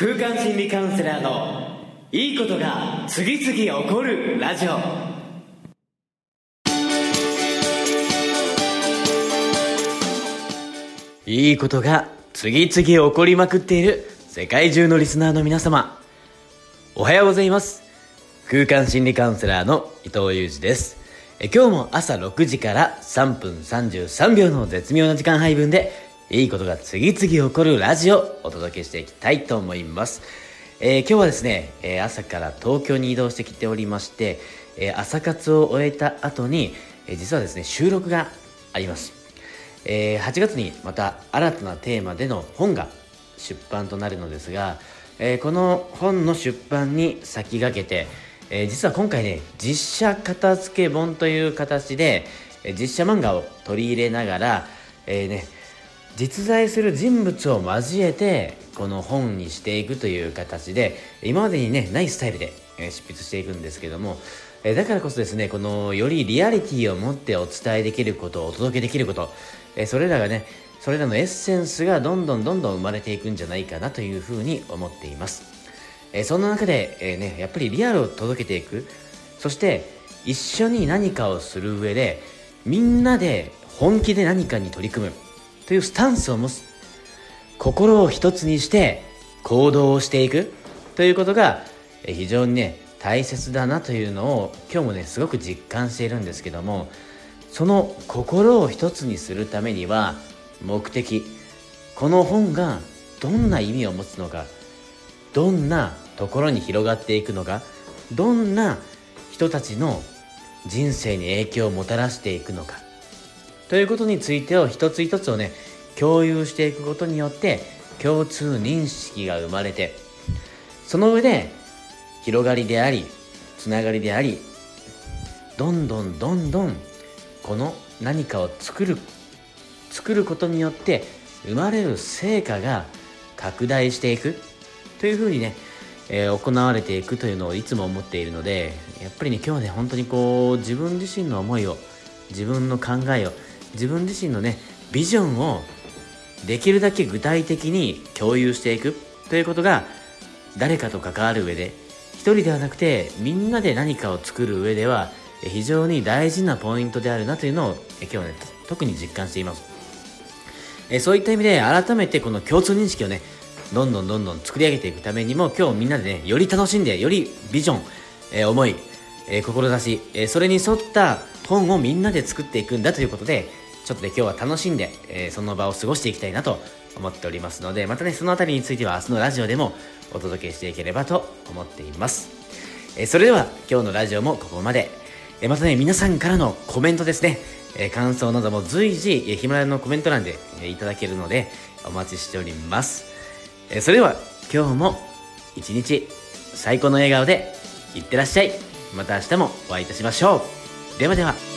空間心理カウンセラーのいいことが次々起こるラジオ。いいことが次々起こりまくっている世界中のリスナーの皆様。おはようございます。空間心理カウンセラーの伊藤裕二です。え今日も朝6時から3分33秒の絶妙な時間配分でいいことが次々起こるラジオをお届けしていきたいと思いますえー、今日はですね、えー、朝から東京に移動してきておりまして、えー、朝活を終えた後に、え実はですね、収録があります。え8月にまた新たなテーマでの本が出版となるのですが、えこの本の出版に先駆けて、え実は今回ね、実写片付け本という形で、え実写漫画を取り入れながら、えね、実在する人物を交えてこの本にしていくという形で今までにねないスタイルで執筆していくんですけどもだからこそですねこのよりリアリティを持ってお伝えできることお届けできることそれらがねそれらのエッセンスがどんどんどんどん生まれていくんじゃないかなというふうに思っています。そんな中で、えね、やっぱりリアルを届けていく。そして一緒に何かをする上でみんなで本気で何かに取り組む。というスタンスを持つ心を一つにして行動をしていく。ということが非常にね大切だなというのを今日もねすごく実感しているんですけどもその心を一つにするためには目的この本がどんな意味を持つのかどんなところに広がっていくのかどんな人たちの人生に影響をもたらしていくのかということについてを一つ一つをね共有していくことによって共通認識が生まれてその上で広がりでありつながりでありどんどんどんどんこの何かを作る作ることによって生まれる成果が拡大していくというふうにね、えー、行われていくというのをいつも思っているのでやっぱりね今日はね本当にこう自分自身の思いを自分の考えを自分自身のねビジョンをできるだけ具体的に共有していく。ということが誰かと関わる上で一人ではなくてみんなで何かを作る上では非常に大事なポイントであるなというのを今日ね特に実感しています。えそういった意味で改めてこの共通認識をねどんどんどんどん作り上げていくためにも今日みんなでねより楽しんでよりビジョン、え思い、え志、えそれに沿った本をみんなで作っていくんだということで、ちょっとね、今日は楽しんで、えー、その場を過ごしていきたいなと思っておりますので、またね、そのあたりについては明日のラジオでもお届けしていければと思っています。えー、それでは、今日のラジオもここまで。えー、またね、皆さんからのコメントですね、え感想なども随時、えヒマラヤのコメント欄で、えいただけるので、お待ちしております。えそれでは、今日も一日最高の笑顔でいってらっしゃい。また明日もお会いいたしましょう。ではでは。